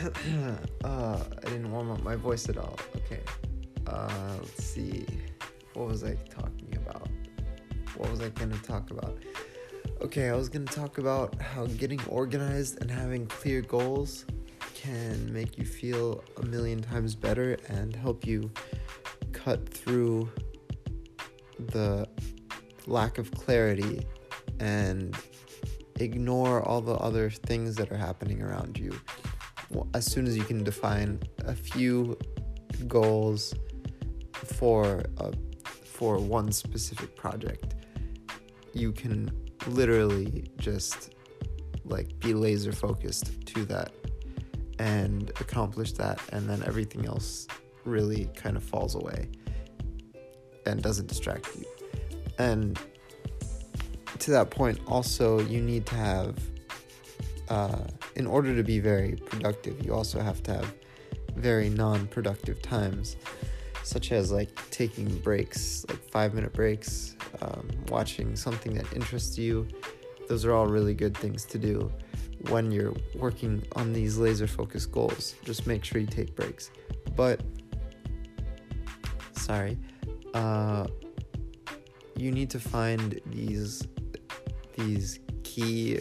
uh, I didn't warm up my voice at all. Okay. Uh, let's see. What was I talking about? What was I going to talk about? Okay, I was going to talk about how getting organized and having clear goals can make you feel a million times better and help you cut through the lack of clarity and ignore all the other things that are happening around you. As soon as you can define a few goals for a, for one specific project, you can literally just like be laser focused to that and accomplish that and then everything else really kind of falls away and doesn't distract you. And to that point, also, you need to have, uh, in order to be very productive, you also have to have very non productive times, such as like taking breaks, like five minute breaks, um, watching something that interests you. Those are all really good things to do when you're working on these laser focused goals. Just make sure you take breaks. But, sorry, uh, you need to find these these key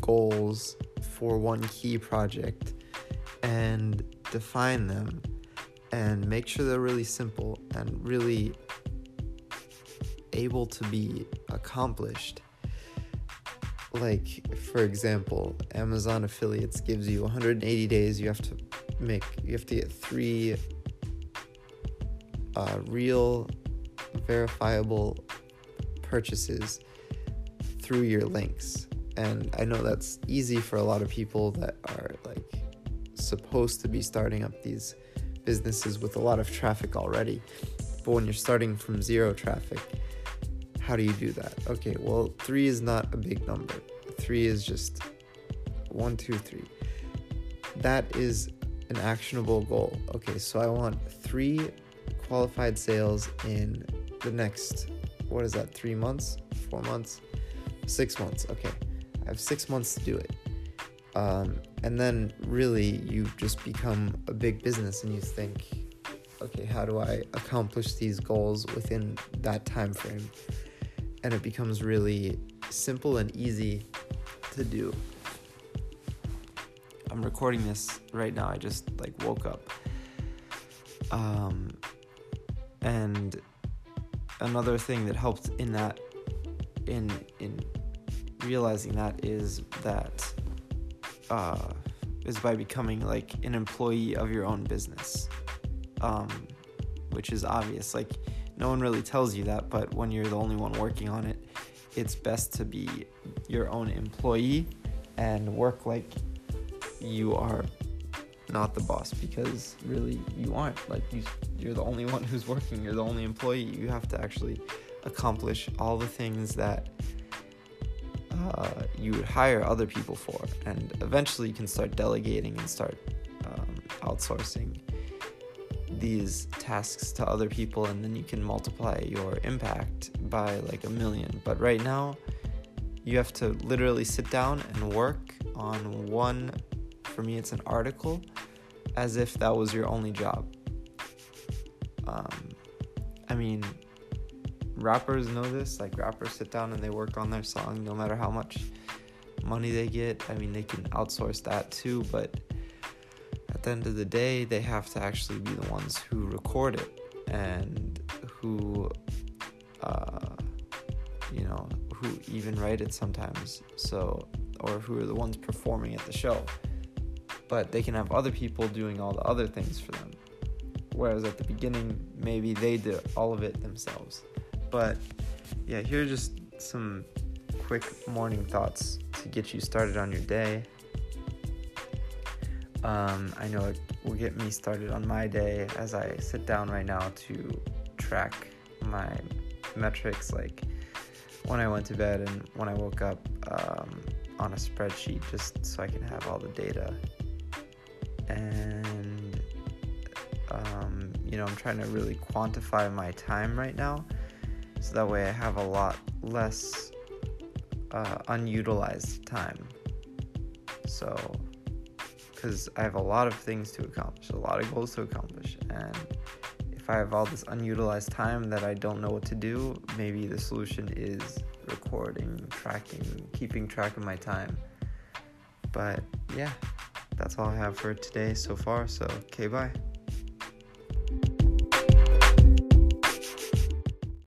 goals for one key project and define them and make sure they're really simple and really able to be accomplished. Like for example, Amazon affiliates gives you 180 days. You have to make you have to get three uh, real, verifiable purchases through your links. And I know that's easy for a lot of people that are like supposed to be starting up these businesses with a lot of traffic already. But when you're starting from zero traffic, how do you do that? Okay, well, three is not a big number. Three is just one, two, three. That is an actionable goal. Okay, so I want three qualified sales in the next, what is that, three months, four months? six months. Okay, I have six months to do it. Um, and then really you just become a big business and you think, okay, how do I accomplish these goals within that time frame? And it becomes really simple and easy to do. I'm recording this right now. I just like woke up. Um, and another thing that helped in that in in realizing that is that uh, is by becoming like an employee of your own business, um, which is obvious. Like no one really tells you that, but when you're the only one working on it, it's best to be your own employee and work like you are not the boss because really you aren't. Like you you're the only one who's working. You're the only employee. You have to actually accomplish all the things that uh, you would hire other people for, and eventually you can start delegating and start um, outsourcing these tasks to other people, and then you can multiply your impact by like a million. But right now, you have to literally sit down and work on one. For me, it's an article, as if that was your only job. Um, I mean, rappers know this. Like rappers sit down and they work on their song no matter how much money they get. I mean, they can outsource that too, but at the end of the day, they have to actually be the ones who record it and who, uh, you know, who even write it sometimes. So, or who are the ones performing at the show. But they can have other people doing all the other things for them. Whereas at the beginning, maybe they did all of it themselves. But yeah, here are just some quick morning thoughts to get you started on your day. Um, I know it will get me started on my day as I sit down right now to track my metrics, like when I went to bed and when I woke up um, on a spreadsheet, just so I can have all the data. And, um, you know, I'm trying to really quantify my time right now so that way I have a lot less uh, unutilized time. So because I have a lot of things to accomplish, a lot of goals to accomplish, and if I have all this unutilized time that I don't know what to do, maybe the solution is recording, tracking, keeping track of my time. But yeah, that's all I have for today so far. So, okay, bye.